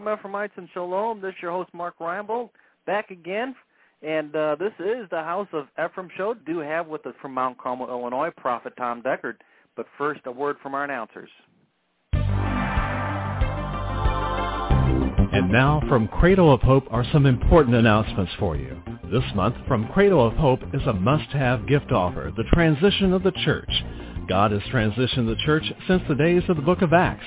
Welcome Ephraimites and Shalom. This is your host Mark Reinbold back again, and uh, this is the House of Ephraim show. Do have with us from Mount Carmel, Illinois, Prophet Tom Deckard. But first, a word from our announcers. And now from Cradle of Hope are some important announcements for you. This month, from Cradle of Hope is a must-have gift offer, the transition of the church. God has transitioned the church since the days of the book of Acts.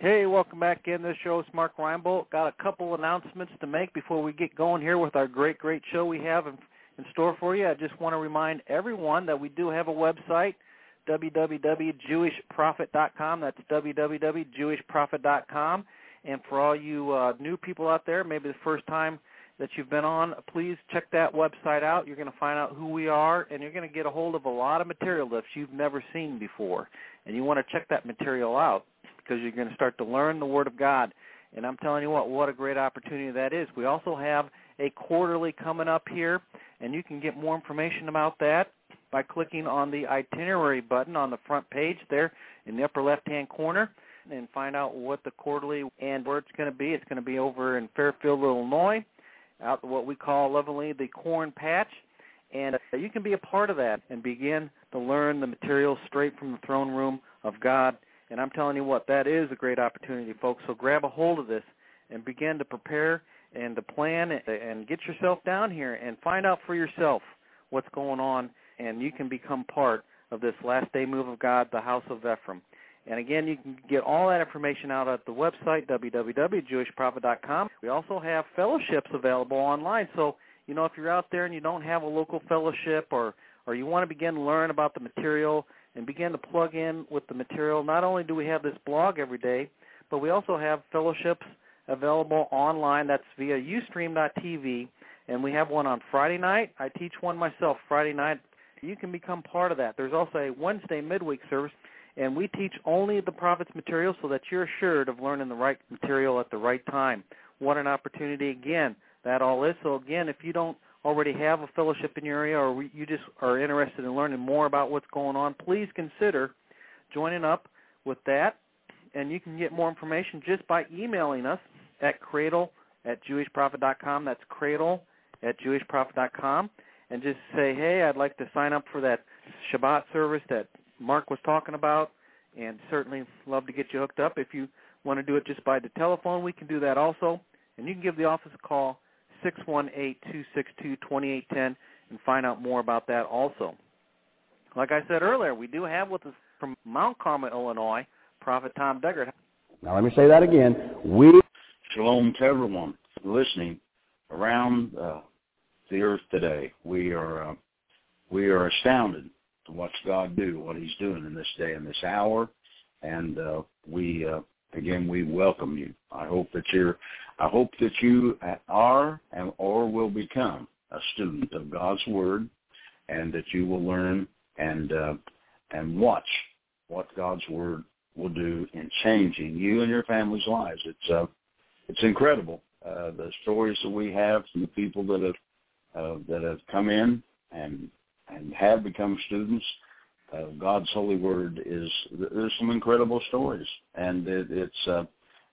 Hey, welcome back in. This show is Mark Reinbold. Got a couple announcements to make before we get going here with our great, great show we have in, in store for you. I just want to remind everyone that we do have a website, www.jewishprophet.com. That's www.jewishprophet.com. And for all you uh, new people out there, maybe the first time that you've been on, please check that website out. You're going to find out who we are, and you're going to get a hold of a lot of material that you've never seen before. And you want to check that material out because you're going to start to learn the Word of God. And I'm telling you what, what a great opportunity that is. We also have a quarterly coming up here, and you can get more information about that by clicking on the itinerary button on the front page there in the upper left-hand corner and find out what the quarterly and where it's going to be. It's going to be over in Fairfield, Illinois, out what we call lovingly the corn patch. And uh, you can be a part of that and begin to learn the material straight from the throne room of God. And I'm telling you what, that is a great opportunity, folks. So grab a hold of this and begin to prepare and to plan and get yourself down here and find out for yourself what's going on. And you can become part of this last day move of God, the House of Ephraim. And again, you can get all that information out at the website, www.jewishprophet.com. We also have fellowships available online. So, you know, if you're out there and you don't have a local fellowship or, or you want to begin to learn about the material and begin to plug in with the material, not only do we have this blog every day, but we also have fellowships available online. That's via ustream.tv. And we have one on Friday night. I teach one myself Friday night. You can become part of that. There's also a Wednesday midweek service and we teach only the prophet's material so that you're assured of learning the right material at the right time. What an opportunity again that all is. So again, if you don't already have a fellowship in your area or you just are interested in learning more about what's going on, please consider joining up with that. And you can get more information just by emailing us at cradle at jewishprophet.com. That's cradle at jewishprophet.com. And just say, hey, I'd like to sign up for that Shabbat service that Mark was talking about, and certainly love to get you hooked up. If you want to do it just by the telephone, we can do that also. And you can give the office a call, 618-262-2810, and find out more about that also. Like I said earlier, we do have with us from Mount Carmel, Illinois, Prophet Tom Deckard. Now let me say that again. We Shalom to everyone listening around uh, the earth today. We are uh, we are astounded to watch God do what He's doing in this day and this hour. And uh, we uh, again we welcome you. I hope that you're I hope that you are and or will become a student of God's Word, and that you will learn and uh, and watch what God's Word will do in changing you and your family's lives. It's uh, it's incredible uh, the stories that we have from the people that have uh, that have come in and and have become students. Uh, God's holy word is there's some incredible stories, and it, it's uh,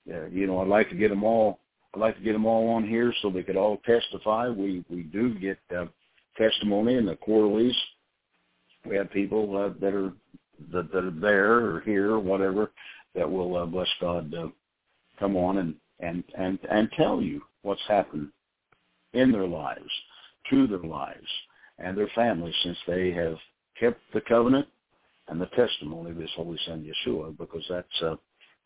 you know I'd like to get them all. I'd like to get them all on here so they could all testify. We we do get uh, testimony in the quarterlies. We have people uh, that are that, that are there or here or whatever that will uh, bless God uh, come on and and and and tell you what's happened in their lives, to their lives and their families since they have kept the covenant and the testimony of His Holy Son Yeshua, because that's uh,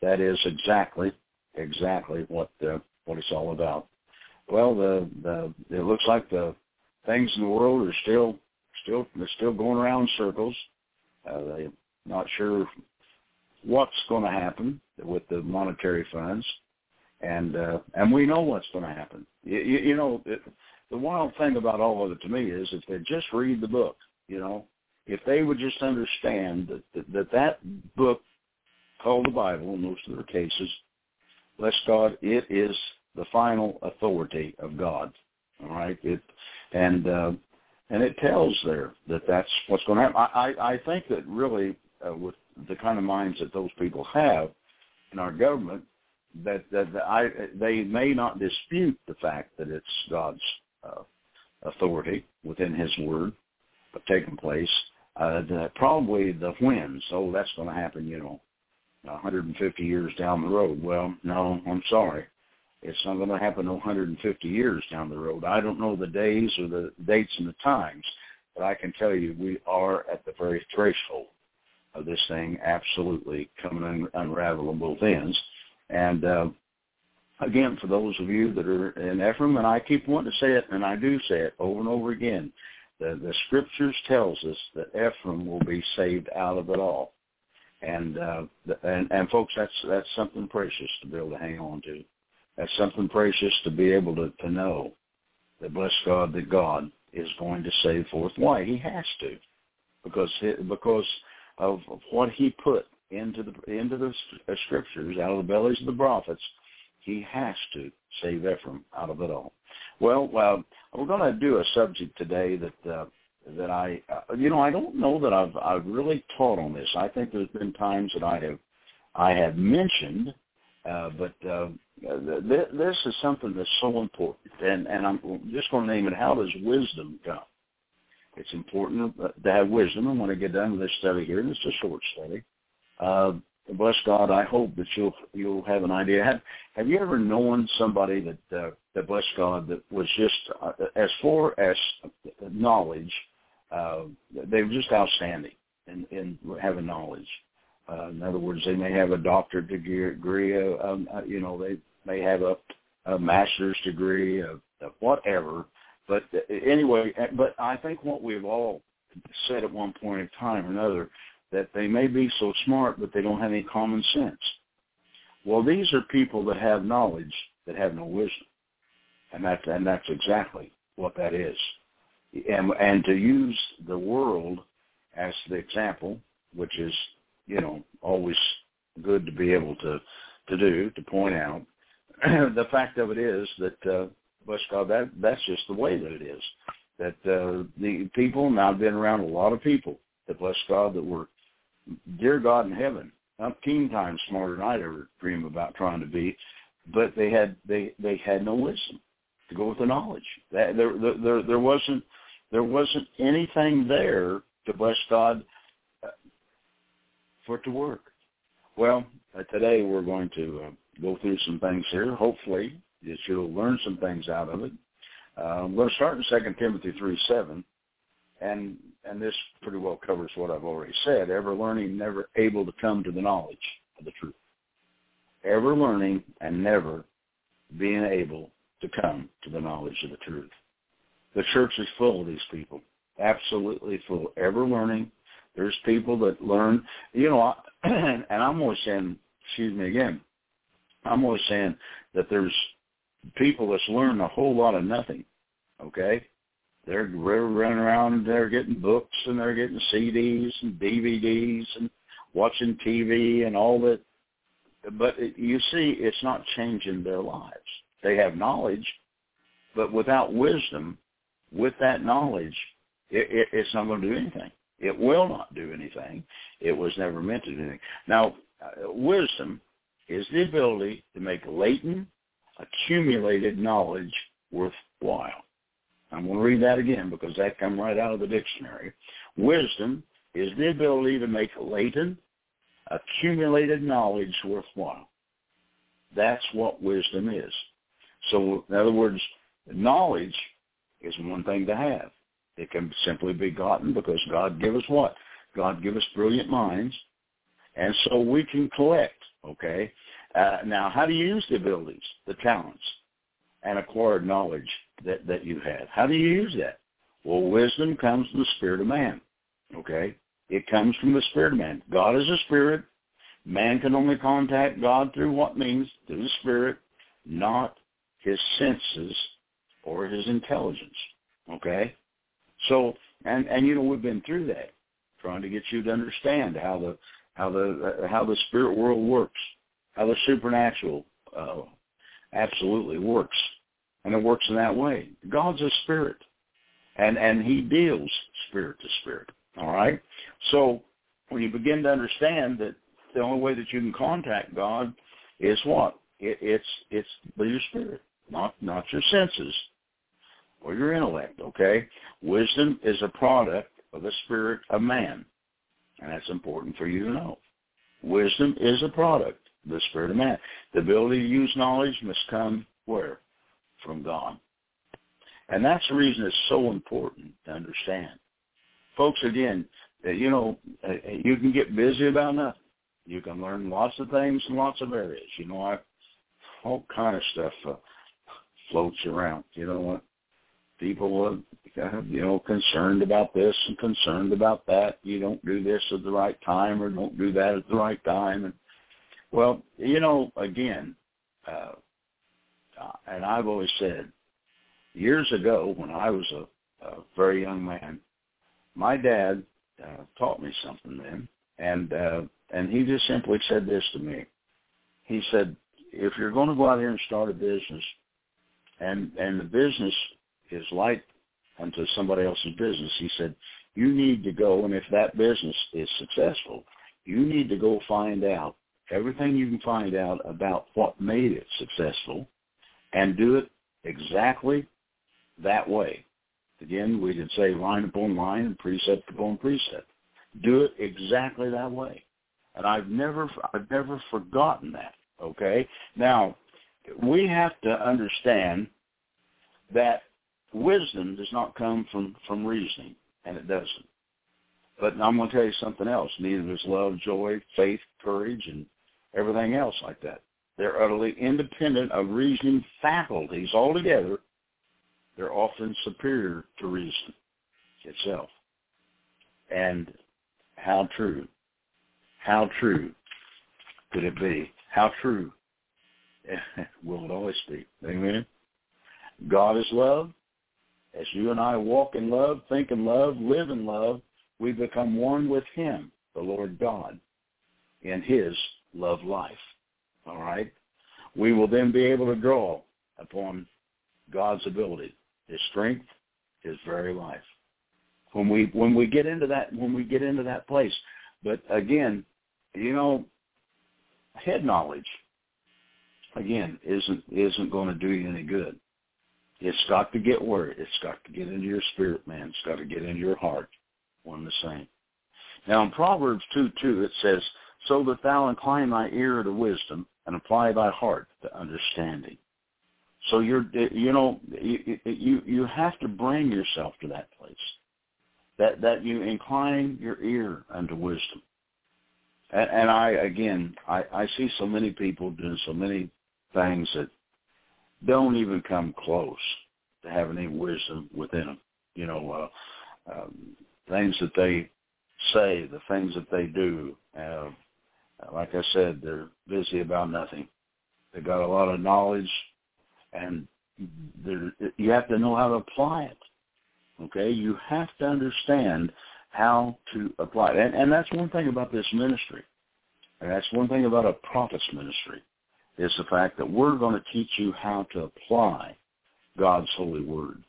that is exactly exactly what uh, what it's all about. Well, the the it looks like the things in the world are still still they're still going around in circles. Uh, they're not sure what's going to happen with the monetary funds and uh, and we know what's going to happen. You, you, you know, it, the wild thing about all of it to me is if they just read the book, you know, if they would just understand that that that, that book called the Bible in most of their cases, bless God, it is the final authority of God. All right, it and uh, and it tells there that that's what's going to happen. I I, I think that really uh, with the kind of minds that those people have in our government, that, that, that I, they may not dispute the fact that it's God's uh, authority within His Word taking place. Uh, the, probably the whens. Oh, that's going to happen, you know, 150 years down the road. Well, no, I'm sorry. It's not going to happen 150 years down the road. I don't know the days or the dates and the times, but I can tell you we are at the very threshold of this thing absolutely coming un- both ends. And uh, again, for those of you that are in Ephraim, and I keep wanting to say it, and I do say it over and over again, the, the scriptures tells us that Ephraim will be saved out of it all. And, uh, and and folks, that's that's something precious to be able to hang on to. That's something precious to be able to, to know that bless God that God is going to save forth. Why? He has to, because because of, what He put into the into the uh, scriptures out of the bellies of the prophets, he has to save Ephraim out of it all. Well, uh, we're going to do a subject today that uh, that I, uh, you know, I don't know that I've I've really taught on this. I think there's been times that I have I have mentioned, uh, but uh, this is something that's so important, and and I'm just going to name it. How does wisdom come? It's important to have wisdom, and when I get done with this study here, and it's a short study, uh, bless God, I hope that you'll you'll have an idea. Have Have you ever known somebody that uh, that bless God that was just uh, as far as knowledge, uh, they were just outstanding in in having knowledge. Uh, in other words, they may have a doctorate degree, uh, um, uh, you know, they may have a, a master's degree, of, of whatever. But anyway, but I think what we've all said at one point in time or another that they may be so smart, but they don't have any common sense. Well, these are people that have knowledge that have no wisdom, and that's and that's exactly what that is. And and to use the world as the example, which is you know always good to be able to to do to point out. the fact of it is that uh, bless God, that that's just the way that it is. That uh, the people, and I've been around a lot of people that bless God that were dear God in heaven, umpteen times smarter than I'd ever dream about trying to be, but they had they they had no wisdom to go with the knowledge. That there there there there wasn't there wasn't anything there to bless God uh, for it to work. Well, uh, today we're going to uh, go through some things here. Hopefully, that you'll learn some things out of it. Uh, I'm going to start in Second Timothy three seven, and and this pretty well covers what I've already said, ever learning, never able to come to the knowledge of the truth. Ever learning and never being able to come to the knowledge of the truth. The church is full of these people, absolutely full. Ever learning. There's people that learn, you know, and I'm always saying, excuse me again, I'm always saying that there's people that's learned a whole lot of nothing, okay? they're running around, they're getting books and they're getting CDs and DVDs and watching TV and all that. But it, you see, it's not changing their lives. They have knowledge, but without wisdom, with that knowledge, it, it, it's not going to do anything. It will not do anything. It was never meant to do anything. Now, uh, wisdom is the ability to make latent, accumulated knowledge worthwhile. I'm going to read that again because that come right out of the dictionary. Wisdom is the ability to make latent, accumulated knowledge worthwhile. That's what wisdom is. So, in other words, knowledge is one thing to have. It can simply be gotten because God give us what? God give us brilliant minds, and so we can collect. Okay. Uh, now, how do you use the abilities, the talents, and acquired knowledge that that you have? How do you use that? Well, wisdom comes from the spirit of man. Okay. It comes from the spirit of man. God is a spirit. Man can only contact God through what means? Through the spirit, not his senses or his intelligence. Okay? So, and and you know we've been through that, trying to get you to understand how the how the uh, how the spirit world works, how the supernatural uh, absolutely works, and it works in that way. God's a spirit, and and He deals spirit to spirit. All right. So when you begin to understand that the only way that you can contact God is what? It, it's it's by your spirit, not not your senses or your intellect. Okay. Wisdom is a product of the spirit of man, and that's important for you to know. Wisdom is a product the spirit of man. The ability to use knowledge must come where? From God. And that's the reason it's so important to understand. Folks, again, uh, you know, uh, you can get busy about nothing. You can learn lots of things in lots of areas. You know, I all kind of stuff uh, floats around. You know what? People are, you know, concerned about this and concerned about that. You don't do this at the right time or don't do that at the right time. And well, you know, again, uh, and I've always said, years ago when I was a, a very young man, my dad uh, taught me something then, and uh, and he just simply said this to me. He said, if you're going to go out here and start a business, and and the business is like unto somebody else's business, he said, you need to go, and if that business is successful, you need to go find out everything you can find out about what made it successful, and do it exactly that way. Again, we could say line upon line and precept upon precept. Do it exactly that way. And I've never I've never forgotten that. Okay? Now, we have to understand that wisdom does not come from, from reasoning, and it doesn't. But I'm going to tell you something else. Neither does love, joy, faith, courage, and everything else like that. They're utterly independent of reasoning faculties altogether. They're often superior to reason itself. And how true, how true could it be? How true will it always be? Amen. God is love. As you and I walk in love, think in love, live in love, we become one with him, the Lord God, in his love life. All right? We will then be able to draw upon God's ability, his strength, his very life. When we when we get into that when we get into that place. But again, you know, head knowledge again isn't isn't going to do you any good. It's got to get word. it's got to get into your spirit, man. It's got to get into your heart. One and the same. Now in Proverbs two two it says, So that thou incline thy ear to wisdom and apply thy heart to understanding. So you're you know you you you have to bring yourself to that place. That that you incline your ear unto wisdom. And, and I again I, I see so many people doing so many things that don't even come close to having any wisdom within them. You know, uh, um, things that they say, the things that they do. Uh, like I said, they're busy about nothing. They got a lot of knowledge, and you have to know how to apply it. Okay, you have to understand how to apply it. And, and that's one thing about this ministry. And that's one thing about a prophet's ministry is the fact that we're going to teach you how to apply God's holy word,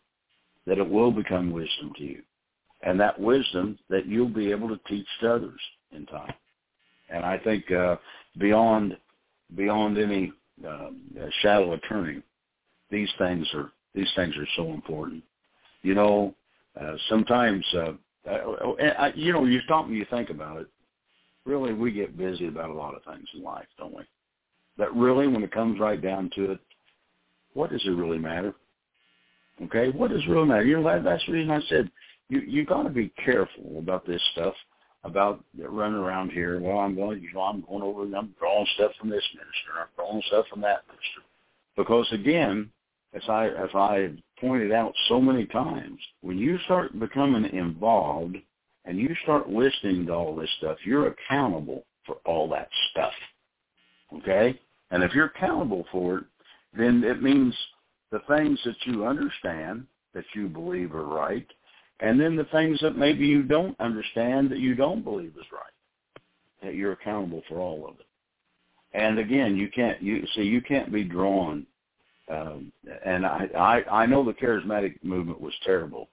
that it will become wisdom to you. And that wisdom that you'll be able to teach to others in time. And I think uh, beyond beyond any uh, shadow of turning, these things are these things are so important. You know, uh, sometimes uh, I, you know you stop and you think about it. Really, we get busy about a lot of things in life, don't we? That really, when it comes right down to it, what does it really matter? Okay, what does it really matter? You know, that, that's the reason I said you you got to be careful about this stuff about running around here. Well, I'm going, you know, I'm going over and I'm drawing stuff from this minister, I'm drawing stuff from that minister, because again, as I as I pointed out so many times, when you start becoming involved and you start listening to all this stuff, you're accountable for all that stuff. Okay? And if you're accountable for it, then it means the things that you understand, that you believe are right, and then the things that maybe you don't understand that you don't believe is right, that you're accountable for all of it. And again, you can't you see you can't be drawn. Um, and I, I I know the charismatic movement was terrible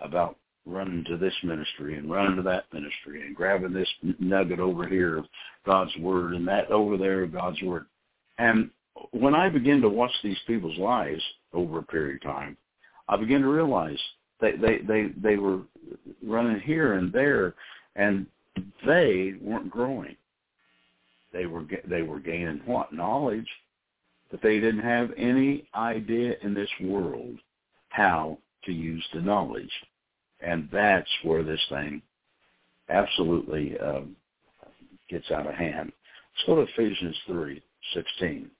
about running to this ministry and running to that ministry and grabbing this nugget over here of God's word and that over there of God's word. And when I begin to watch these people's lives over a period of time, I begin to realize they they they they were running here and there, and they weren't growing. They were they were gaining what knowledge, but they didn't have any idea in this world how to use the knowledge, and that's where this thing absolutely um, gets out of hand. Let's go to Ephesians three sixteen.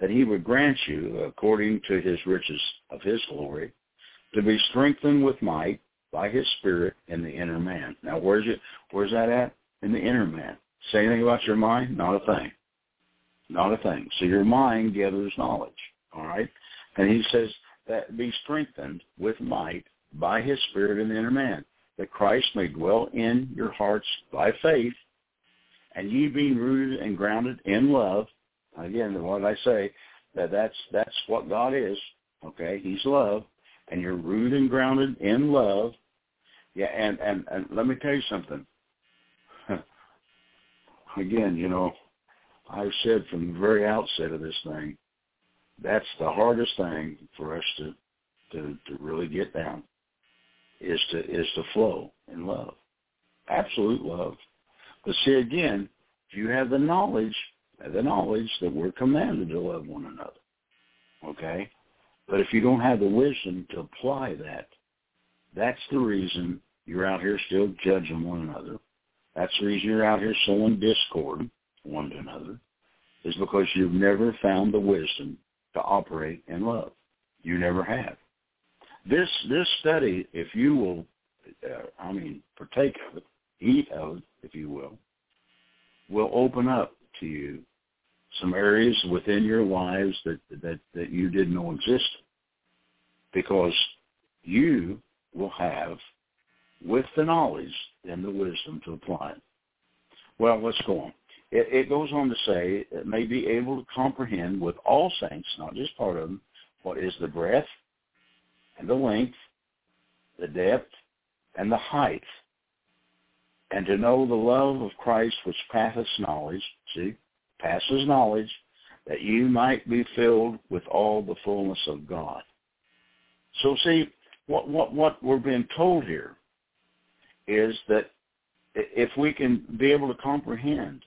That he would grant you, according to his riches of his glory, to be strengthened with might by his spirit in the inner man. Now where's it where's that at? In the inner man. Say anything about your mind? Not a thing. Not a thing. So your mind gathers knowledge. All right? And he says that be strengthened with might by his spirit in the inner man, that Christ may dwell in your hearts by faith, and ye being rooted and grounded in love. Again, what I say, that that's that's what God is. Okay, He's love and you're rooted and grounded in love. Yeah, and and and let me tell you something. Again, you know, I've said from the very outset of this thing, that's the hardest thing for us to to to really get down is to is to flow in love, absolute love. But see again, if you have the knowledge, the knowledge that we're commanded to love one another, okay, but if you don't have the wisdom to apply that, that's the reason you're out here still judging one another. That's the reason you're out here sowing discord one to another, is because you've never found the wisdom to operate in love. You never have. This this study, if you will, uh, I mean, partake of it, eat of it, if you will, will open up to you some areas within your lives that that that you didn't know existed because you will have with the knowledge and the wisdom to apply it. Well, let's go on. It, it goes on to say it may be able to comprehend with all saints, not just part of them, what is the breadth and the length, the depth and the height, and to know the love of Christ which passeth knowledge. See, passes knowledge, that you might be filled with all the fullness of God. So see, what, what, what we're being told here is that if we can be able to comprehend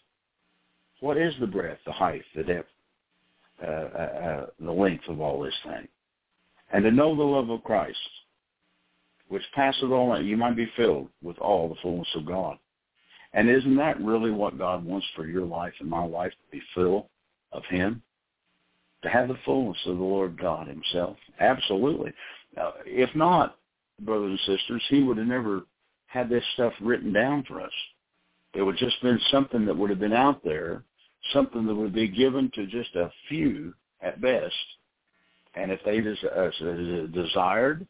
what is the breadth, the height, the depth, uh, uh, uh, the length of all this thing, and to know the love of Christ, which passeth all, that you might be filled with all the fullness of God. And isn't that really what God wants for your life and my life to be full of him? To have the fullness of the Lord God himself? Absolutely. Now, if not, brothers and sisters, he would have never had this stuff written down for us. It would just been something that would have been out there, something that would be given to just a few at best. And if they des- uh, desired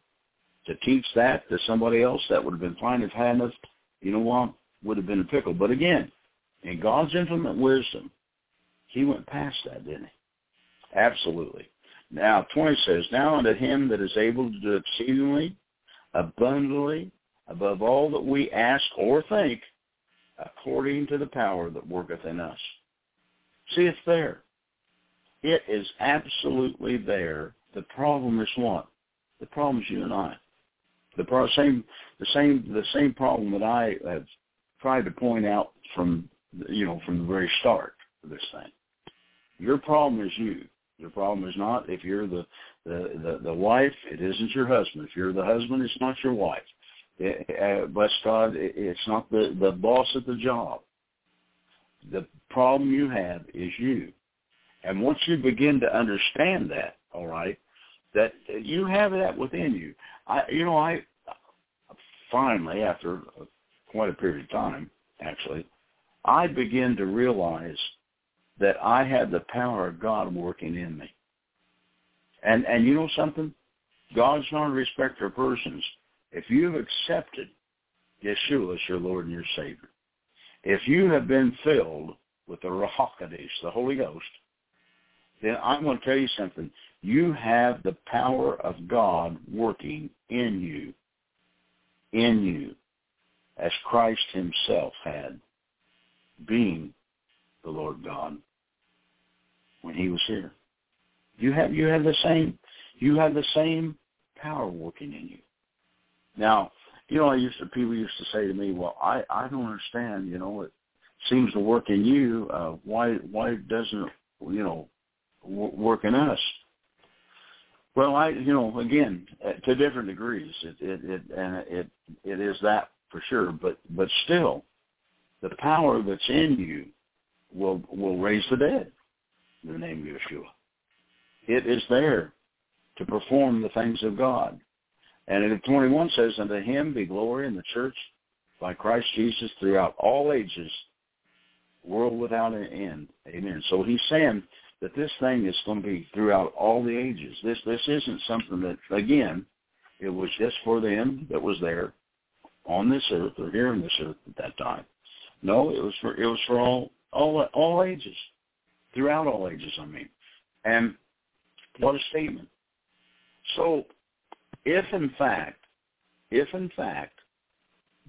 to teach that to somebody else, that would have been fine if hadn't, you know what, would have been a pickle. But again, in God's infinite wisdom, he went past that, didn't he? Absolutely. Now, 20 says, Now unto him that is able to do exceedingly, abundantly, above all that we ask or think, according to the power that worketh in us. See, it's there. It is absolutely there. The problem is what? The problem is you and I. The pro- same, the same, the same problem that I have tried to point out from, you know, from the very start of this thing. Your problem is you. Your problem is not if you're the the the, the wife. It isn't your husband. If you're the husband, it's not your wife. It, uh, bless God, it, it's not the the boss at the job. The problem you have is you. And once you begin to understand that, all right, that you have that within you. I, you know, I finally, after quite a period of time, actually, I begin to realize that I had the power of God working in me. And and you know something? God's not a respecter of persons. If you've accepted Yeshua as your Lord and your Savior, if you have been filled with the Ruach HaKodesh, the Holy Ghost, then I'm going to tell you something. You have the power of God working in you, in you, as Christ himself had, being the Lord God when he was here. You have you have the same you have the same power working in you. Now, you know, I used to people used to say to me, "Well, I I don't understand. You know, it seems to work in you. Uh, why why doesn't you know work in us?" Well, I you know again uh, to different degrees. It it, it and it it is that for sure. But but still, the power that's in you will will raise the dead in the name of Yeshua. It is there to perform the things of God. And in 21 says, Unto him be glory in the church by Christ Jesus throughout all ages, world without an end. Amen. So he's saying that this thing is going to be throughout all the ages. This this isn't something that, again, it was just for them that was there on this earth or here on this earth at that time. No, it was for it was for all all all ages throughout all ages, I mean. And what a statement. So if in fact, if in fact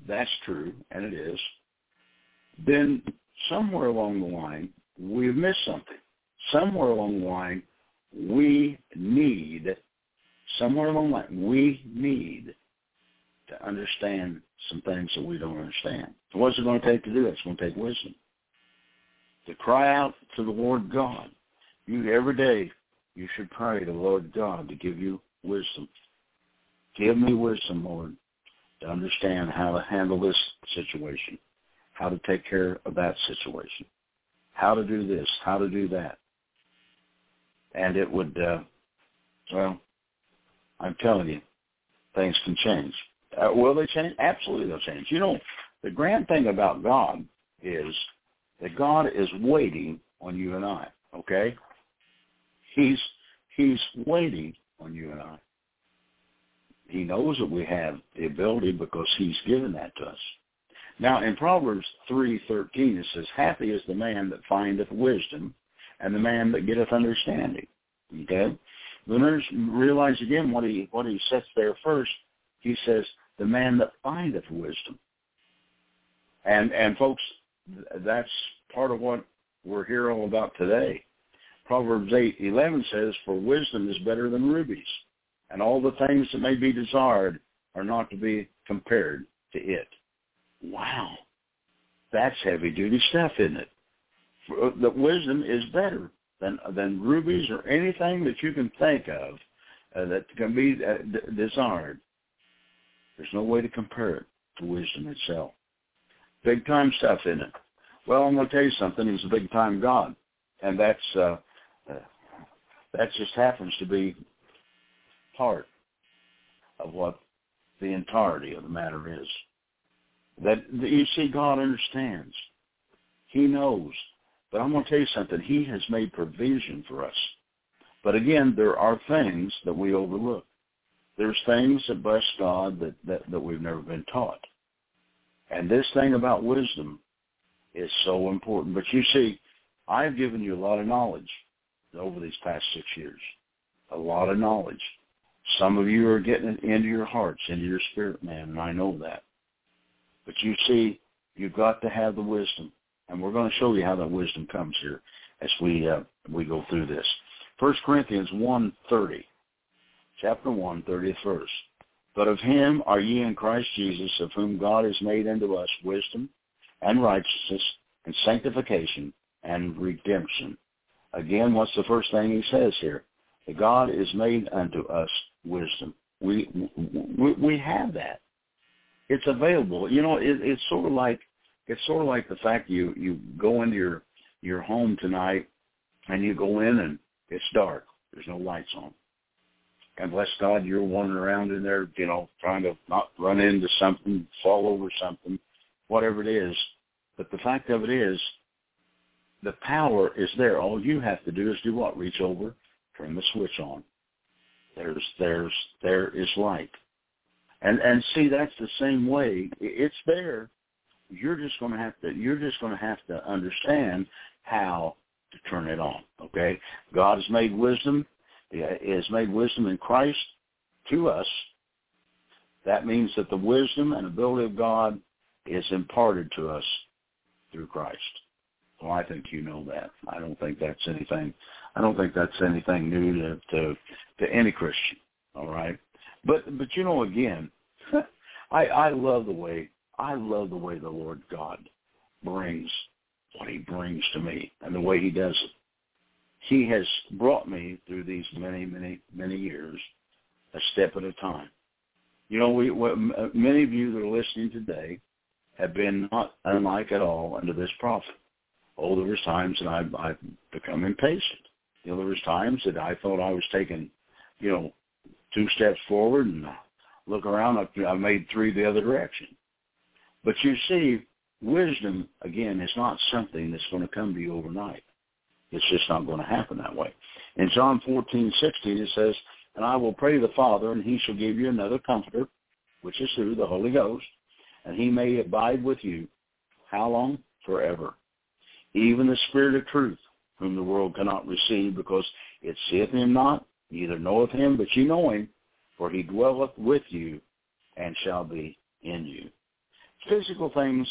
that's true, and it is, then somewhere along the line we've missed something. Somewhere along the line we need, somewhere along the line we need to understand some things that we don't understand. So what's it going to take to do that? It's going to take wisdom to cry out to the Lord God. You every day you should pray to the Lord God to give you wisdom. Give me wisdom, Lord, to understand how to handle this situation, how to take care of that situation, how to do this, how to do that. And it would, uh, well, I'm telling you, things can change. Uh, will they change? Absolutely they'll change. You know, the grand thing about God is that God is waiting on you and I. Okay? He's He's waiting on you and I. He knows that we have the ability because He's given that to us. Now in Proverbs three thirteen it says, Happy is the man that findeth wisdom and the man that getteth understanding. Okay? Then realize again what he what he sets there first. He says, The man that findeth wisdom. And and folks, that's part of what we're here all about today. Proverbs 8:11 says, "For wisdom is better than rubies, and all the things that may be desired are not to be compared to it." Wow, that's heavy duty stuff, isn't it? The wisdom is better than than rubies or anything that you can think of uh, that can be uh, d- desired. There's no way to compare it to wisdom itself. Big time stuff in it. Well, I'm going to tell you something. He's a big time God, and that's uh, uh, that just happens to be part of what the entirety of the matter is. That you see, God understands. He knows. But I'm going to tell you something. He has made provision for us. But again, there are things that we overlook. there's things that bless God that, that, that we've never been taught. And this thing about wisdom is so important. But you see, I've given you a lot of knowledge over these past six years. A lot of knowledge. Some of you are getting it into your hearts, into your spirit, man, and I know that. But you see, you've got to have the wisdom, and we're going to show you how that wisdom comes here as we uh, we go through this. First Corinthians one thirty, chapter one, thirtieth verse. But of him are ye in Christ Jesus, of whom God has made unto us wisdom and righteousness and sanctification and redemption. Again, what's the first thing he says here? That God is made unto us wisdom. We we, we have that. It's available. You know, it, it's sort of like it's sort of like the fact you you go into your your home tonight and you go in and it's dark. There's no lights on. And bless God, you're wandering around in there, you know, trying to not run into something, fall over something, whatever it is. But the fact of it is, the power is there. All you have to do is do what? Reach over, turn the switch on. There's, there's, there is light. And, and see, that's the same way. It's there. You're just going to have to, you're just going to have to understand how to turn it on. Okay? God has made wisdom, He has made wisdom in Christ to us. That means that the wisdom and ability of God is imparted to us through Christ. Well, I think you know that. I don't think that's anything. I don't think that's anything new to to, to any Christian. All right, but but you know again, I I love the way I love the way the Lord God brings what He brings to me and the way He does it. He has brought me through these many many many years, a step at a time. You know, we many of you that are listening today have been not unlike at all under this prophet. Oh, there was times that I've, I've become impatient. You know, there was times that I thought I was taking, you know, two steps forward and look around, I, I made three the other direction. But you see, wisdom, again, is not something that's going to come to you overnight. It's just not going to happen that way. In John 14, 16, it says, And I will pray the Father, and he shall give you another comforter, which is through the Holy Ghost, and he may abide with you. How long? Forever even the Spirit of truth, whom the world cannot receive, because it seeth him not, neither knoweth him, but ye know him, for he dwelleth with you and shall be in you. Physical things,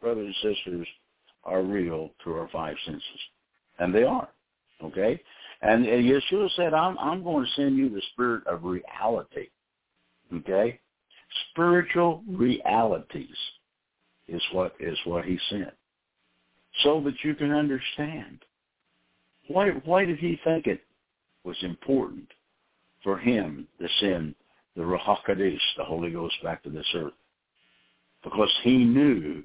brothers and sisters, are real to our five senses. And they are. Okay? And Yeshua said, I'm, I'm going to send you the spirit of reality. Okay? Spiritual realities is what is what he sent so that you can understand. Why, why did he think it was important for him to send the Ruach HaKodesh, the Holy Ghost, back to this earth? Because he knew,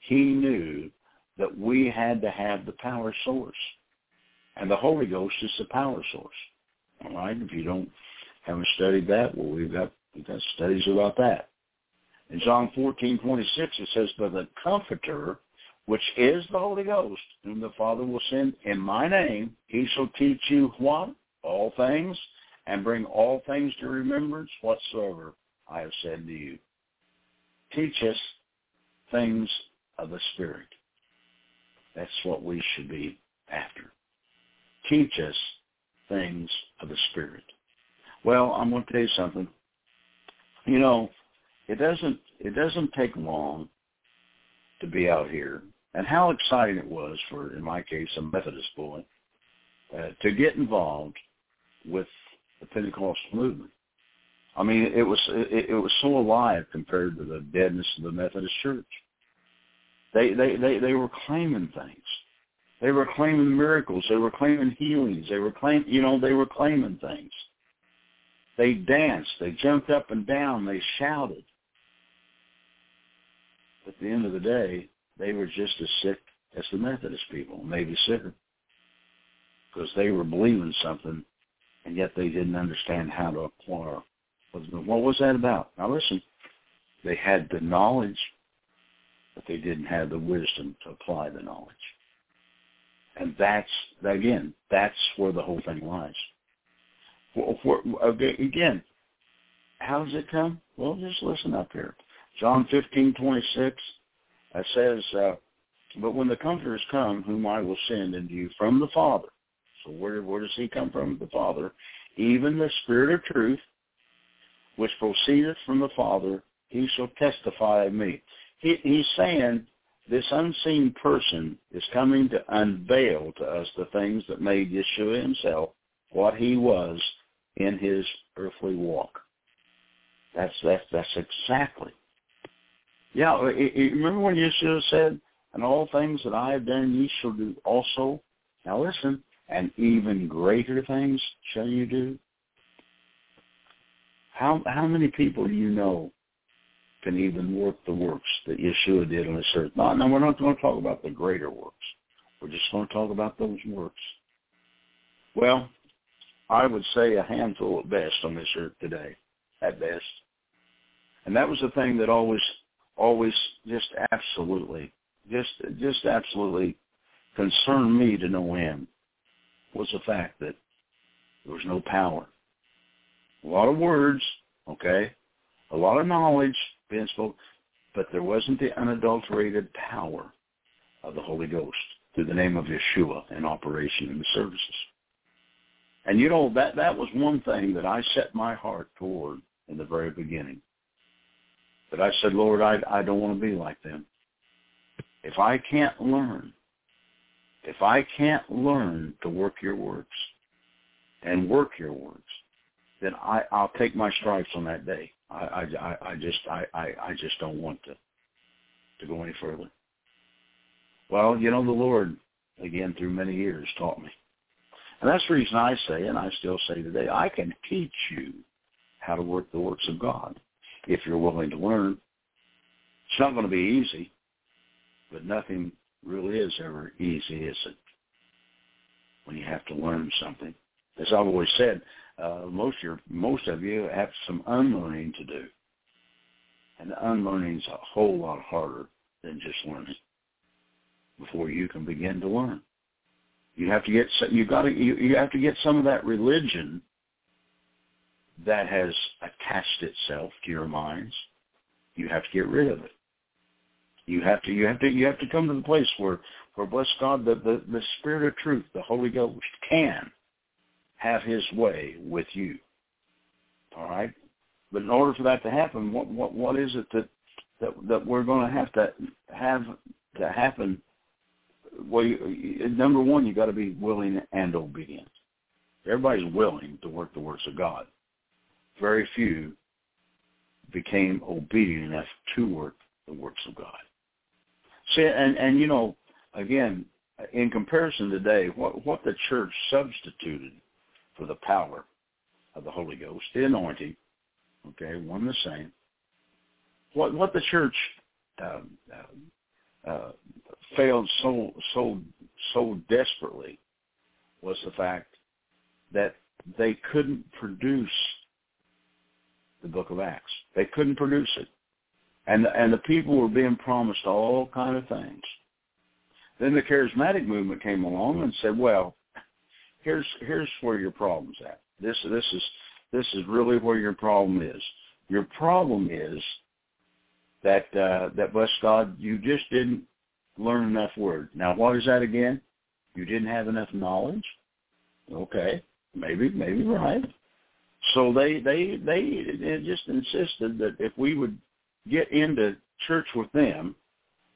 he knew that we had to have the power source. And the Holy Ghost is the power source. All right? If you don't haven't studied that, well, we've got we've got studies about that. In John 14, 26, it says, But the Comforter, which is the Holy Ghost, whom the Father will send in my name. He shall teach you what? All things, and bring all things to remembrance whatsoever I have said to you. Teach us things of the Spirit. That's what we should be after. Teach us things of the Spirit. Well, I'm going to tell you something. You know, it doesn't it doesn't take long to be out here and how exciting it was for, in my case, a Methodist boy, uh, to get involved with the Pentecostal movement. I mean, it was it, it was so alive compared to the deadness of the Methodist Church. They they they they were claiming things. They were claiming miracles. They were claiming healings. They were claim you know they were claiming things. They danced. They jumped up and down. They shouted. At the end of the day, they were just as sick as the Methodist people, maybe sicker, because they were believing something, and yet they didn't understand how to apply. What was that about? Now listen, they had the knowledge, but they didn't have the wisdom to apply the knowledge. And that's, again, that's where the whole thing lies. Again, how does it come? Well, just listen up here. John fifteen twenty six. It says, uh, "But when the Comforter come, whom I will send unto you from the Father." So where where does he come from? The Father. Even the Spirit of truth, which proceedeth from the Father, he shall testify of me. He, he's saying this unseen person is coming to unveil to us the things that made Yeshua himself what he was in his earthly walk. That's that's that's exactly. Yeah, remember when Yeshua said, "And all things that I have done, ye shall do also." Now listen, and even greater things shall you do. How how many people do you know can even work the works that Yeshua did on this earth? No, no, we're not going to talk about the greater works. We're just going to talk about those works. Well, I would say a handful at best on this earth today, at best. And that was the thing that always, always just absolutely, just, just absolutely concerned me to no end was the fact that there was no power. A lot of words, okay, a lot of knowledge being spoken, but there wasn't the unadulterated power of the Holy Ghost through the name of Yeshua in operation in the services. And you know, that, that was one thing that I set my heart toward in the very beginning. But I said, Lord, I, I don't want to be like them. If I can't learn, if I can't learn to work your works and work your works, then I, I'll take my stripes on that day. I, I, I just I, I, I just don't want to to go any further. Well, you know, the Lord, again, through many years, taught me. And that's the reason I say, and I still say today, I can teach you how to work the works of God if you're willing to learn. It's not going to be easy, but nothing really is ever easy, is it? When you have to learn something. As I've always said, uh, most of your, most of you have some unlearning to do, and unlearning is a whole lot harder than just learning. Before you can begin to learn, you have to get you got to you, you have to get some of that religion that has attached itself to your minds. You have to get rid of it. You have to you have to you have to come to the place where where bless God the, the, the Spirit of truth, the Holy Ghost can have his way with you. All right? But in order for that to happen, what what what is it that that, that we're going to have to have to happen? Well, you, number one, you got to be willing and obedient. Everybody's willing to work the works of God. Very few became obedient enough to work the works of God. See, and and you know, again, in comparison today, what what the church substituted for the power of the Holy Ghost, the anointing, okay, one the same. What what the church uh, uh, uh, failed so so so desperately was the fact that they couldn't produce the book of Acts. They couldn't produce it and and the people were being promised all kind of things. Then the charismatic movement came along and said, "Well, here's here's where your problem's at. This this is this is really where your problem is. Your problem is that uh, that bless God, you just didn't learn enough word. Now, what is that again? You didn't have enough knowledge. Okay, maybe maybe right. So they they they, they just insisted that if we would get into church with them,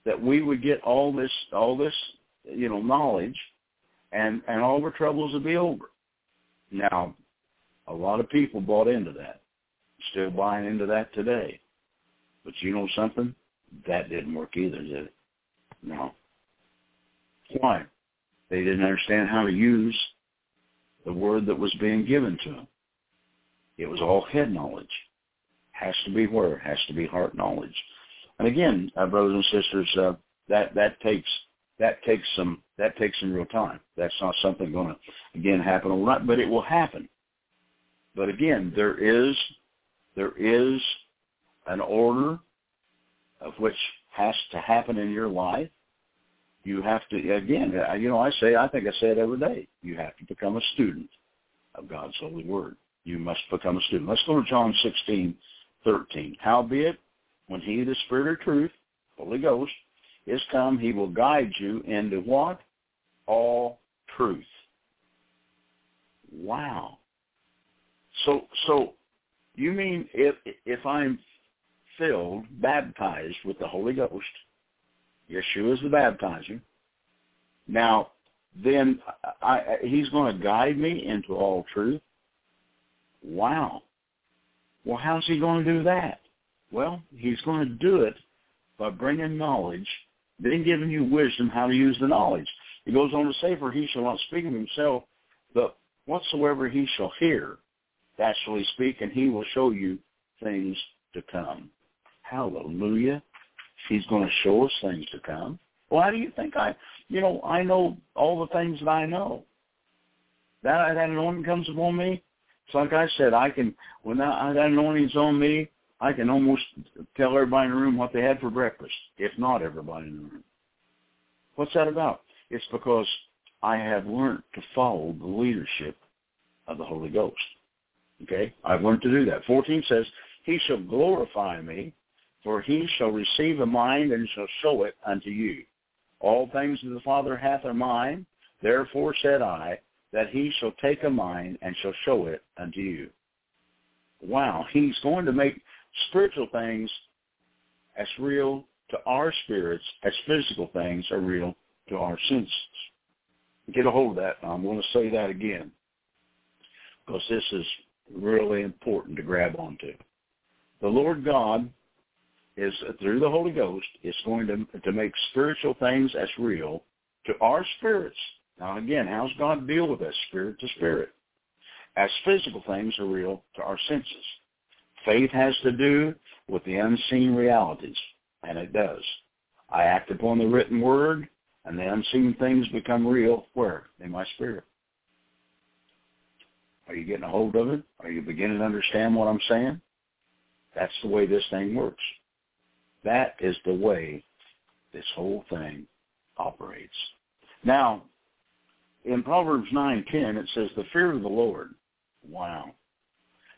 that we would get all this all this you know knowledge, and and all our troubles would be over. Now, a lot of people bought into that, still buying into that today. But you know something? That didn't work either, did it? No. Why? They didn't understand how to use the word that was being given to them. It was all head knowledge has to be where? Has to be heart knowledge. And again, uh, brothers and sisters, uh, that that takes that takes some that takes some real time. That's not something going to again happen overnight, but it will happen. But again, there is there is an order of which has to happen in your life. You have to again, you know, I say I think I say it every day. You have to become a student of God's holy word. you must become a student. Let's go to John 16, 13. Howbeit, when he, the Spirit of truth, Holy Ghost, is come, he will guide you into what? All truth. Wow. So, so you mean if if I'm filled, baptized with the Holy Ghost, Yeshua is the baptizer. Now, then I, I, he's going to guide me into all truth. Wow. Well, how's he going to do that? Well, he's going to do it by bringing knowledge, then giving you wisdom how to use the knowledge. He goes on to say, for he shall not speak of himself, but whatsoever he shall hear, that shall he speak, and he will show you things to come. Hallelujah. He's going to show us things to come. Why do you think I, you know, I know all the things that I know? That that anointing comes upon me. It's like I said, I can when that, that anointing's on me, I can almost tell everybody in the room what they had for breakfast, if not everybody in the room. What's that about? It's because I have learned to follow the leadership of the Holy Ghost. Okay? I've learned to do that. 14 says, He shall glorify me, for he shall receive a mind and shall show it unto you. All things that the Father hath are mine. Therefore said I, that he shall take a mind and shall show it unto you. Wow, he's going to make spiritual things as real to our spirits as physical things are real to our senses. Get a hold of that. I'm going to say that again because this is really important to grab onto. The Lord God is through the Holy Ghost is going to to make spiritual things as real to our spirits. Now again, how's God deal with us spirit to spirit? As physical things are real to our senses. Faith has to do with the unseen realities, and it does. I act upon the written word, and the unseen things become real where? In my spirit. Are you getting a hold of it? Are you beginning to understand what I'm saying? That's the way this thing works. That is the way this whole thing operates. Now, in Proverbs 9:10 it says the fear of the Lord. Wow.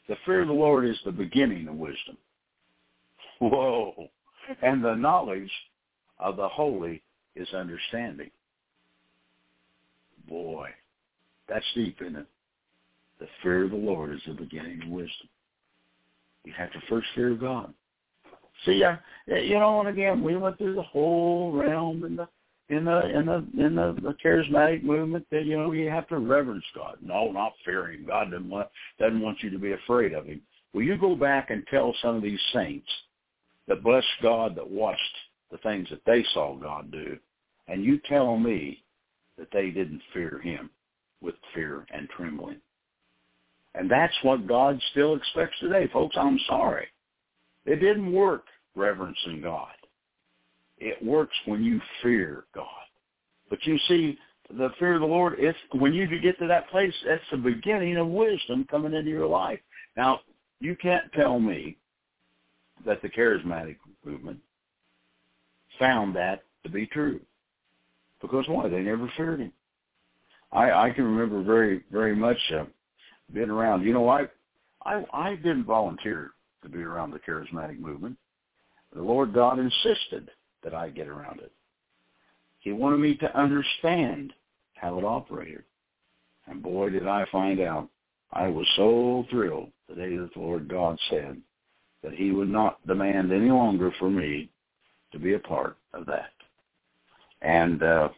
The fear of the Lord is the beginning of wisdom. Whoa. And the knowledge of the holy is understanding. Boy, that's deep, isn't it? The fear of the Lord is the beginning of wisdom. You have to first fear God. See, uh, you know, and again, we went through the whole realm in the in the in the in the, the charismatic movement that you know you have to reverence God. No, not fearing God doesn't want doesn't want you to be afraid of Him. Will you go back and tell some of these saints that blessed God that watched the things that they saw God do, and you tell me that they didn't fear Him with fear and trembling? And that's what God still expects today, folks. I'm sorry. It didn't work reverencing God. It works when you fear God. But you see, the fear of the Lord, it's when you get to that place, that's the beginning of wisdom coming into your life. Now, you can't tell me that the charismatic movement found that to be true. Because why? They never feared him. I, I can remember very, very much uh, being around. You know, I, I, I didn't volunteer to be around the charismatic movement. The Lord God insisted that I get around it. He wanted me to understand how it operated. And boy, did I find out. I was so thrilled the day that the Lord God said that he would not demand any longer for me to be a part of that. And uh,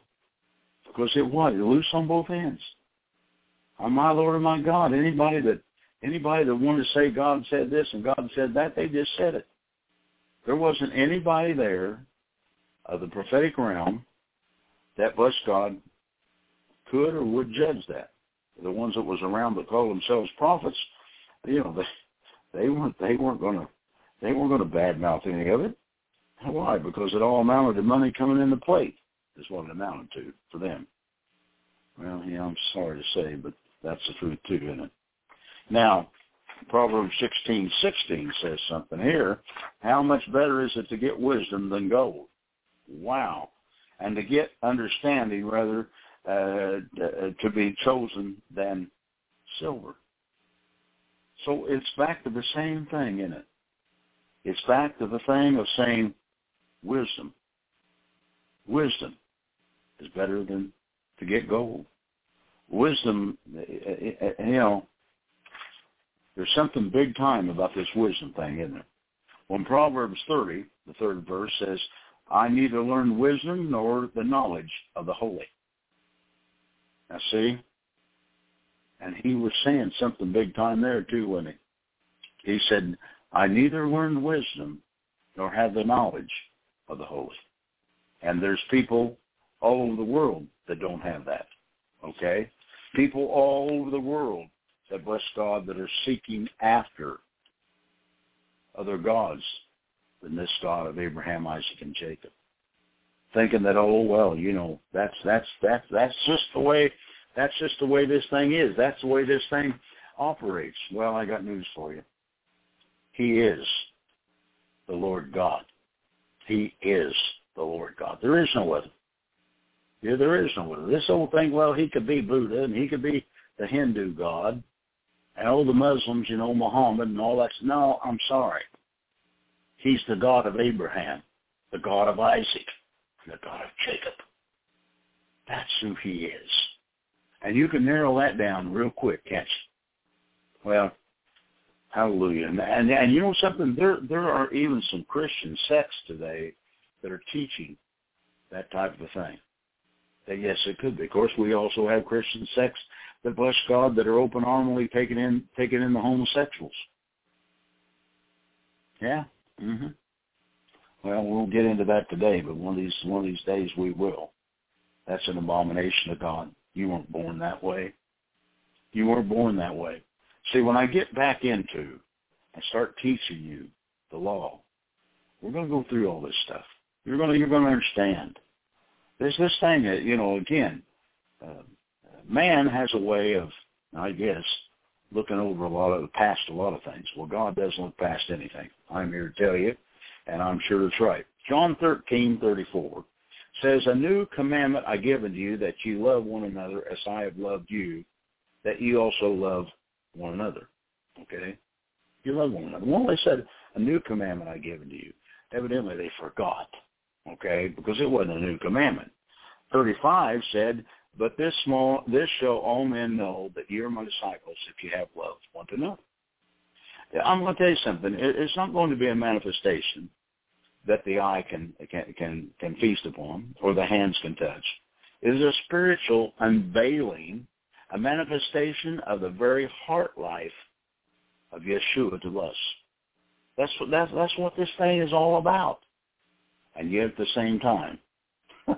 because it was loose on both ends. Oh my Lord and my God, anybody that anybody that wanted to say God said this and God said that, they just said it. There wasn't anybody there of the prophetic realm that blessed God could or would judge that. The ones that was around that called themselves prophets, you know, they they weren't they weren't gonna they weren't gonna badmouth any of it. Why? Because it all amounted to money coming in the plate is what it amounted to for them. Well, yeah, I'm sorry to say, but that's the truth too, isn't it? Now, Proverbs sixteen sixteen says something here. How much better is it to get wisdom than gold? Wow. And to get understanding rather uh, uh, to be chosen than silver. So it's back to the same thing, isn't it? It's back to the thing of saying wisdom. Wisdom is better than to get gold. Wisdom, you know, there's something big time about this wisdom thing, isn't there? When Proverbs 30, the third verse says, I neither learned wisdom nor the knowledge of the holy. Now see, and he was saying something big time there too, wasn't he? He said, I neither learned wisdom nor have the knowledge of the holy. And there's people all over the world that don't have that. Okay? People all over the world that bless God that are seeking after other gods than this God of Abraham, Isaac, and Jacob. Thinking that, oh well, you know, that's that's that's that's just the way that's just the way this thing is. That's the way this thing operates. Well, I got news for you. He is the Lord God. He is the Lord God. There is no other. Yeah, there is no other. This old thing, well, he could be Buddha and he could be the Hindu God and all the Muslims, you know, Muhammad and all that. No, I'm sorry. He's the God of Abraham, the God of Isaac, the God of Jacob. That's who he is. And you can narrow that down real quick, can't you? Well, hallelujah. And, and, and you know something? There, there are even some Christian sects today that are teaching that type of a thing. That yes, it could be. Of course, we also have Christian sects that bless God that are open armly taking in taking in the homosexuals. Yeah. Mhm. Well, we'll get into that today, but one of these one of these days we will. That's an abomination to God. You weren't born that way. You weren't born that way. See, when I get back into and start teaching you the law, we're going to go through all this stuff. You're going to you're going to understand. There's this thing that you know. Again, uh, man has a way of, I guess, looking over a lot of the past a lot of things. Well, God doesn't look past anything. I'm here to tell you, and I'm sure that's right. John thirteen thirty four says, A new commandment I give unto you, that you love one another as I have loved you, that you also love one another. Okay? You love one another. Well, they said, a new commandment I give unto you. Evidently they forgot, okay, because it wasn't a new commandment. 35 said, but this small, this shall all men know that you're my disciples if you have love one to another. I'm going to tell you something. It's not going to be a manifestation that the eye can can can, can feast upon or the hands can touch. It is a spiritual unveiling, a manifestation of the very heart life of Yeshua to us. That's what that's that's what this thing is all about. And yet at the same time,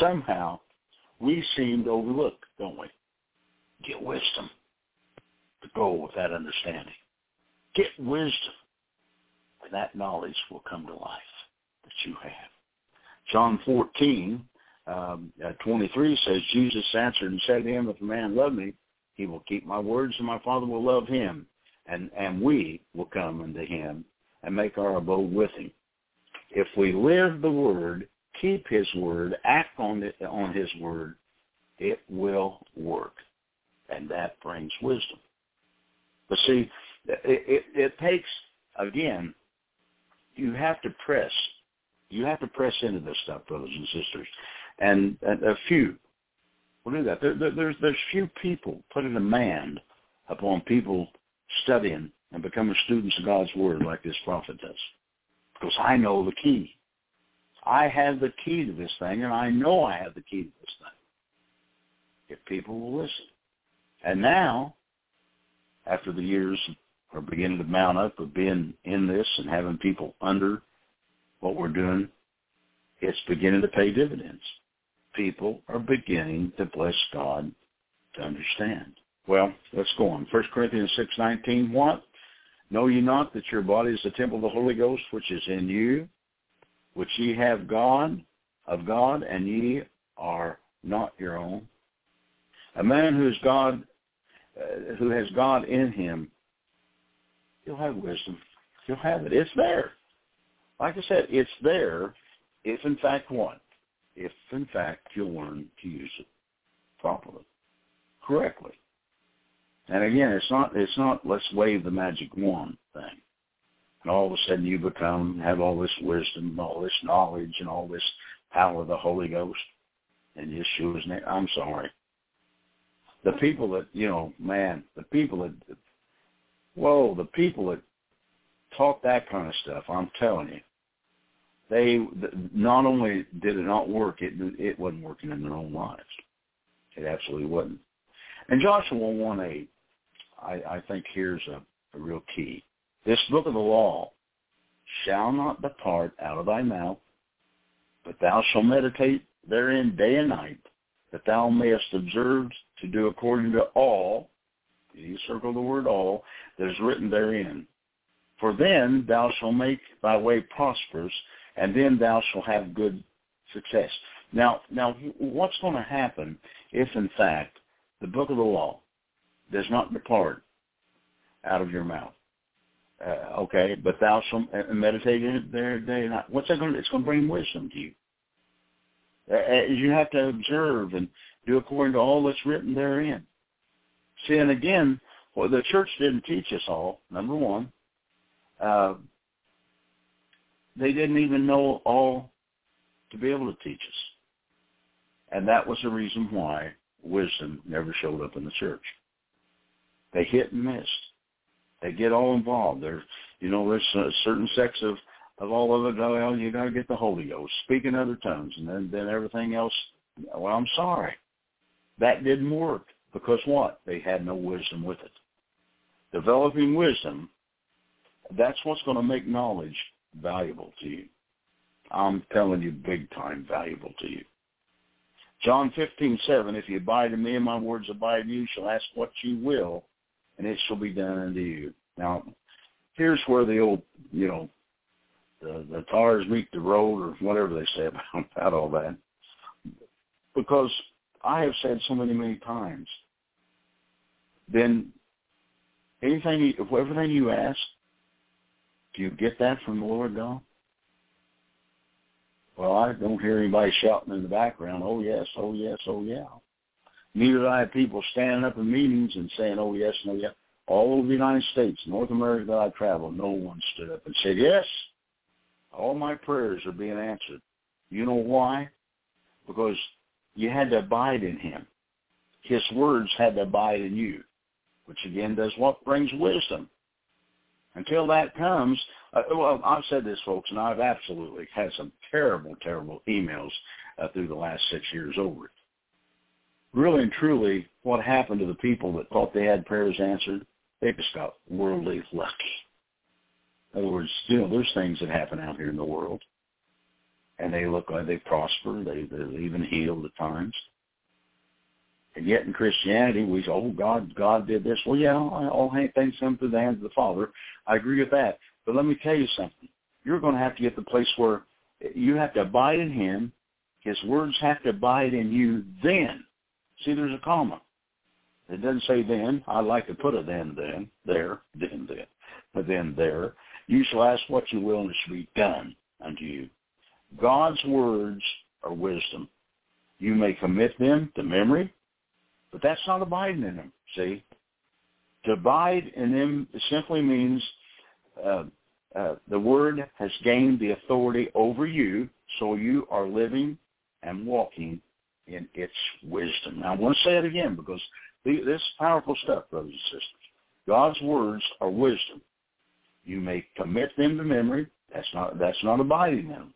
somehow we seem to overlook, don't we? Get wisdom to go with that understanding. Get wisdom and that knowledge will come to life that you have. John 14, um, uh, 23 says, Jesus answered and said to him, if a man love me, he will keep my words and my Father will love him, and, and we will come unto him and make our abode with him. If we live the word, keep his word, act on, it, on his word, it will work. And that brings wisdom. But see, it, it, it takes, again, you have to press. You have to press into this stuff, brothers and sisters. And, and a few will do that. There, there, there's there's few people put a demand upon people studying and becoming students of God's word like this prophet does. Because I know the key. I have the key to this thing, and I know I have the key to this thing. If people will listen. And now, after the years are beginning to mount up of being in this and having people under what we're doing, it's beginning to pay dividends. People are beginning to bless God to understand. Well, let's go on. 1 Corinthians 6.19, what? Know ye not that your body is the temple of the Holy Ghost, which is in you, which ye have God, of God, and ye are not your own? A man who is God, uh, who has God in him, he'll have wisdom. He'll have it. It's there. Like I said, it's there if in fact what? If in fact you'll learn to use it properly, correctly. And again, it's not it's not let's wave the magic wand thing. And all of a sudden you become have all this wisdom all this knowledge and all this power of the Holy Ghost in Yeshua's name. I'm sorry. The people that you know, man, the people that whoa, the people that talk that kind of stuff, I'm telling you, they not only did it not work, it it wasn't working in their own lives. It absolutely wasn't. And Joshua 1 8, I, I think here's a, a real key. This book of the law shall not depart out of thy mouth, but thou shalt meditate therein day and night, that thou mayest observe to do according to all, you circle the word all, that is written therein. For then thou shalt make thy way prosperous, and then thou shalt have good success. Now, now, what's going to happen if, in fact, the book of the law does not depart out of your mouth? Uh, okay, but thou shalt meditate in it there day and night. What's that going to? It's going to bring wisdom to you. Uh, you have to observe and do according to all that's written therein. See, and again, well, the church didn't teach us all. Number one, uh, they didn't even know all to be able to teach us. And that was the reason why wisdom never showed up in the church. They hit and missed. They get all involved. There's, you know, there's a certain sects of, of all of it, well, you got to get the Holy Ghost, speak in other tongues, and then, then everything else, well, I'm sorry. That didn't work because what? They had no wisdom with it. Developing wisdom, that's what's going to make knowledge valuable to you. I'm telling you, big time valuable to you. John fifteen seven. If you abide in me and my words abide in you, you shall ask what you will, and it shall be done unto you. Now, here's where the old, you know, the the tars meet the road, or whatever they say about, about all that. Because I have said so many, many times, then anything, everything you ask, do you get that from the Lord God? Well, I don't hear anybody shouting in the background, oh yes, oh yes, oh yeah. Neither do I have people standing up in meetings and saying, oh yes, no yes. All over the United States, North America that I traveled, no one stood up and said, yes, all my prayers are being answered. You know why? Because you had to abide in him. His words had to abide in you, which again does what brings wisdom. Until that comes, uh, well, I've said this, folks, and I've absolutely had some terrible, terrible emails uh, through the last six years over it. Really and truly, what happened to the people that thought they had prayers answered? They just got worldly lucky. In other words, you know, there's things that happen out here in the world, and they look like they prosper. They, they're even healed at times. And yet in Christianity, we say, oh, God, God did this. Well, yeah, all things come through the hands of the Father. I agree with that. But let me tell you something. You're going to have to get to the place where you have to abide in him. His words have to abide in you then. See, there's a comma. It doesn't say then. I like to put a then, then, there, then, then, but then there. You shall ask what you will, and it shall be done unto you. God's words are wisdom. You may commit them to memory, but that's not abiding in them, see? To abide in them simply means uh, uh, the word has gained the authority over you, so you are living and walking in its wisdom. Now, I want to say it again because this is powerful stuff, brothers and sisters. God's words are wisdom. You may commit them to memory. That's not that's not abiding them.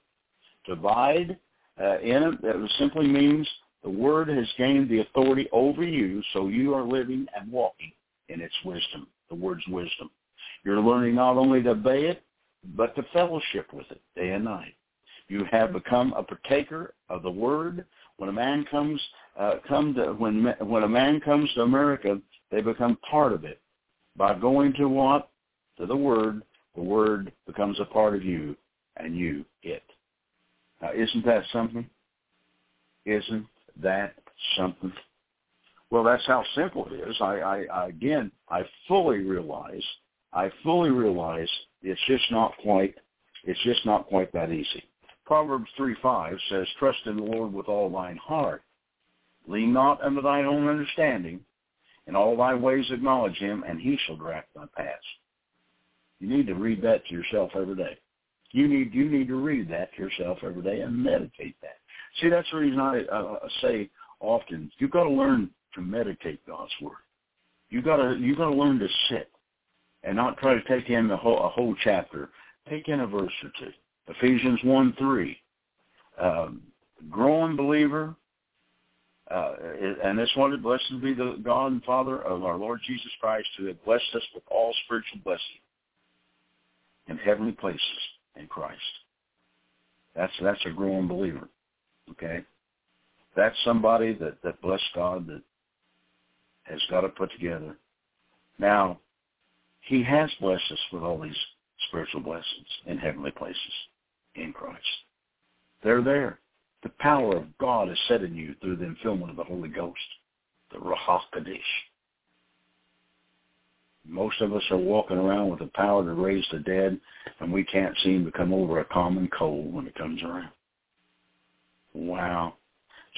To abide uh, in it that simply means the word has gained the authority over you, so you are living and walking in its wisdom, the word's wisdom. You're learning not only to obey it, but to fellowship with it day and night. You have become a partaker of the word. When a man comes, uh, come to, when when a man comes to America, they become part of it by going to what to the word. The word becomes a part of you, and you it. Now, isn't that something? Isn't that something? Well, that's how simple it is. I, I, I again, I fully realize, I fully realize it's just not quite, it's just not quite that easy. Proverbs 3:5 says, "Trust in the Lord with all thine heart, lean not unto thine own understanding, In all thy ways acknowledge him, and he shall direct thy paths. You need to read that to yourself every day. You need you need to read that to yourself every day and meditate that. See, that's the reason I uh, say often you've got to learn to meditate God's word. You got to you got to learn to sit and not try to take in whole a whole chapter. Take in a verse or two. Ephesians one three. Um, growing believer, uh, and this one, blessed be the God and Father of our Lord Jesus Christ, who has blessed us with all spiritual blessing in heavenly places in Christ. That's that's a growing believer. Okay, that's somebody that that bless God that has got it put together. Now, He has blessed us with all these spiritual blessings in heavenly places in Christ. They're there. The power of God is set in you through the infillment of the Holy Ghost, the Ruach. Most of us are walking around with the power to raise the dead, and we can't seem to come over a common cold when it comes around. Wow.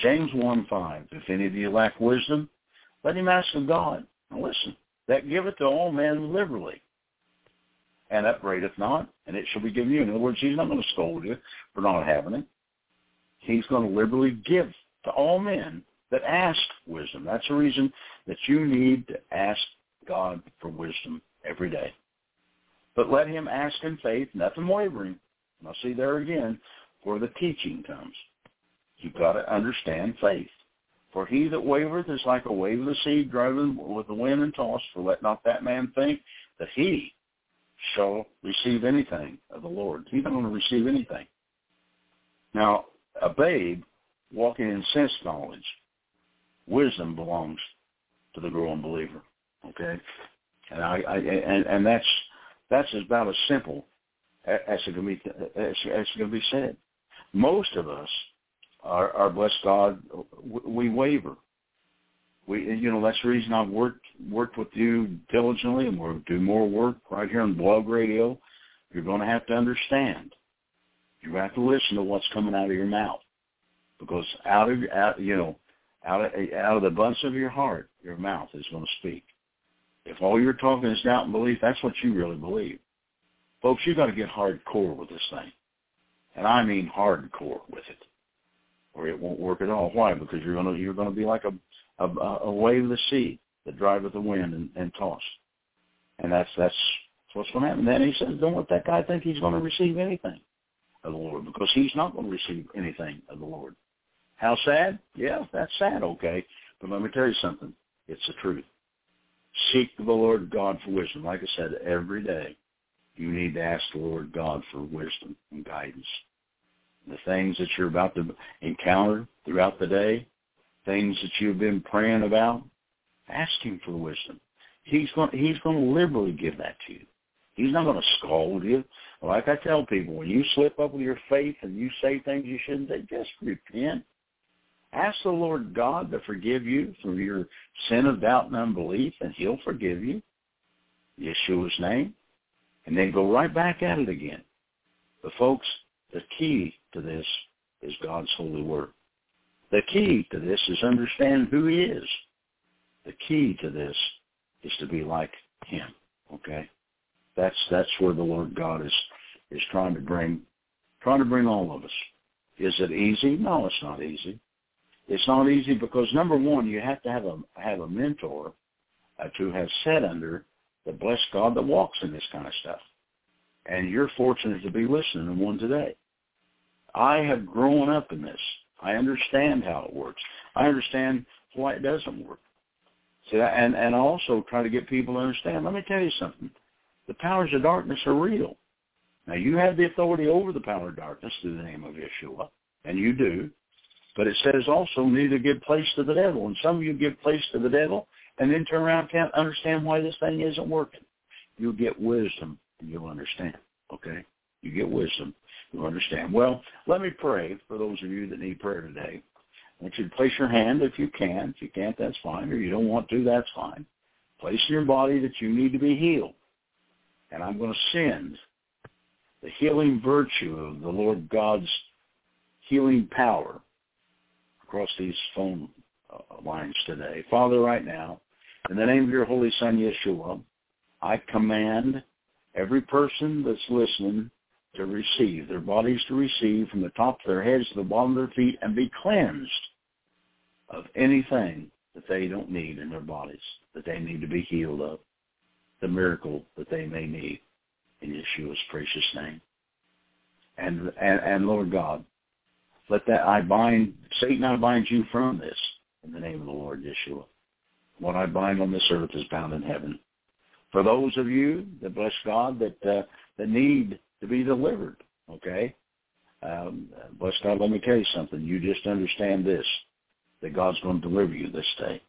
James 1 5. If any of you lack wisdom, let him ask of God. Now listen, that giveth to all men liberally, and upbraideth not, and it shall be given you. In other words, he's not going to scold you for not having it. He's going to liberally give to all men that ask wisdom. That's the reason that you need to ask God for wisdom every day. But let him ask in faith, nothing wavering. Now see there again, where the teaching comes. You've got to understand faith. For he that wavereth is like a wave of the sea driven with the wind and tossed. For let not that man think that he shall receive anything of the Lord. He's not going to receive anything. Now, a babe walking in sense knowledge, wisdom belongs to the growing believer. Okay, and I, I and and that's that's about as simple as it can be as, as it can be said. Most of us are, are bless God, we waver. We, you know, that's the reason I've worked worked with you diligently, and we'll do more work right here on Blog Radio. You're going to have to understand. You have to listen to what's coming out of your mouth, because out of out, you know, out of out of the abundance of your heart, your mouth is going to speak. If all you're talking is doubt and belief, that's what you really believe. Folks, you've got to get hardcore with this thing. And I mean hardcore with it. Or it won't work at all. Why? Because you're gonna you're gonna be like a a, a wave of the sea that driveth the wind and, and tossed. And that's that's what's going to happen. Then he says, don't let that guy think he's going to receive anything of the Lord because he's not going to receive anything of the Lord. How sad? Yeah, that's sad, okay. But let me tell you something. It's the truth. Seek the Lord God for wisdom. Like I said, every day you need to ask the Lord God for wisdom and guidance. The things that you're about to encounter throughout the day, things that you've been praying about, ask him for wisdom. He's going, he's going to liberally give that to you. He's not going to scold you. Like I tell people, when you slip up with your faith and you say things you shouldn't say, just repent Ask the Lord God to forgive you for your sin of doubt and unbelief, and he'll forgive you. Yeshua's name. And then go right back at it again. But folks, the key to this is God's holy word. The key to this is understand who he is. The key to this is to be like him. Okay? That's that's where the Lord God is is trying to bring trying to bring all of us. Is it easy? No, it's not easy. It's not easy because number one, you have to have a have a mentor uh, to have sat under the blessed God that walks in this kind of stuff. And you're fortunate to be listening to one today. I have grown up in this. I understand how it works. I understand why it doesn't work. See, and and also try to get people to understand. Let me tell you something. The powers of darkness are real. Now you have the authority over the power of darkness through the name of Yeshua, and you do. But it says also neither give place to the devil. And some of you give place to the devil and then turn around and can't understand why this thing isn't working. You'll get wisdom and you'll understand. Okay? You get wisdom. You'll understand. Well, let me pray for those of you that need prayer today. I want you to place your hand if you can. If you can't, that's fine. Or you don't want to, that's fine. Place in your body that you need to be healed. And I'm going to send the healing virtue of the Lord God's healing power across these phone uh, lines today. Father, right now, In the name of your Holy Son, Yeshua, I command every person that's listening to receive, their bodies to receive from the top of their heads to the bottom of their feet and be cleansed of anything that they don't need in their bodies, that they need to be healed of, the miracle that they may need in Yeshua's precious name. And, and, and Lord God, let that I bind, Satan, I bind you from this in the name of the Lord Yeshua. What I bind on this earth is bound in heaven. For those of you that bless God that uh, that need to be delivered, okay, um, bless God. Let me tell you something. You just understand this: that God's going to deliver you this day.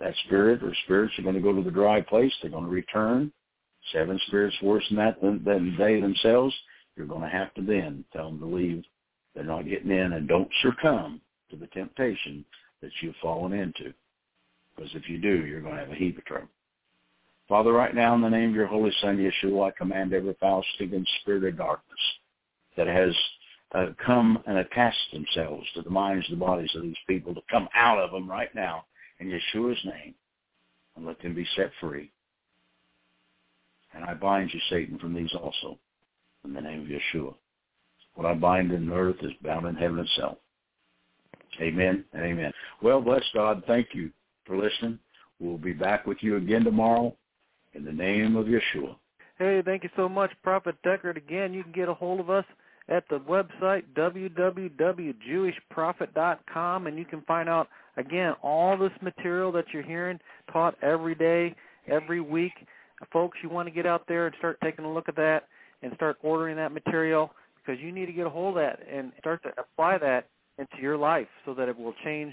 That spirit or spirits are going to go to the dry place. They're going to return. Seven spirits worse than that than, than they themselves. You're going to have to then tell them to leave. They're not getting in and don't succumb to the temptation that you've fallen into. Because if you do, you're going to have a heap of trouble. Father, right now in the name of your Holy Son, Yeshua, I command every foul, stinking spirit of darkness that has uh, come and attached themselves to the minds and the bodies of these people to come out of them right now in Yeshua's name and let them be set free. And I bind you, Satan, from these also in the name of Yeshua. What I bind in earth is bound in heaven itself. Amen and amen. Well, bless God. Thank you for listening. We'll be back with you again tomorrow in the name of Yeshua. Hey, thank you so much, Prophet Deckard. Again, you can get a hold of us at the website www.jewishprophet.com, and you can find out, again, all this material that you're hearing taught every day, every week. Folks, you want to get out there and start taking a look at that and start ordering that material because you need to get a hold of that and start to apply that into your life so that it will change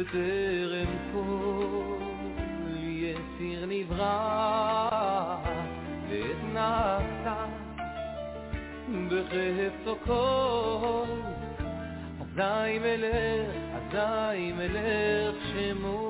בטרם כל יציר נברא ועת נעשה בחפצו כל אזי מלך, אזי מלך שמו נקרא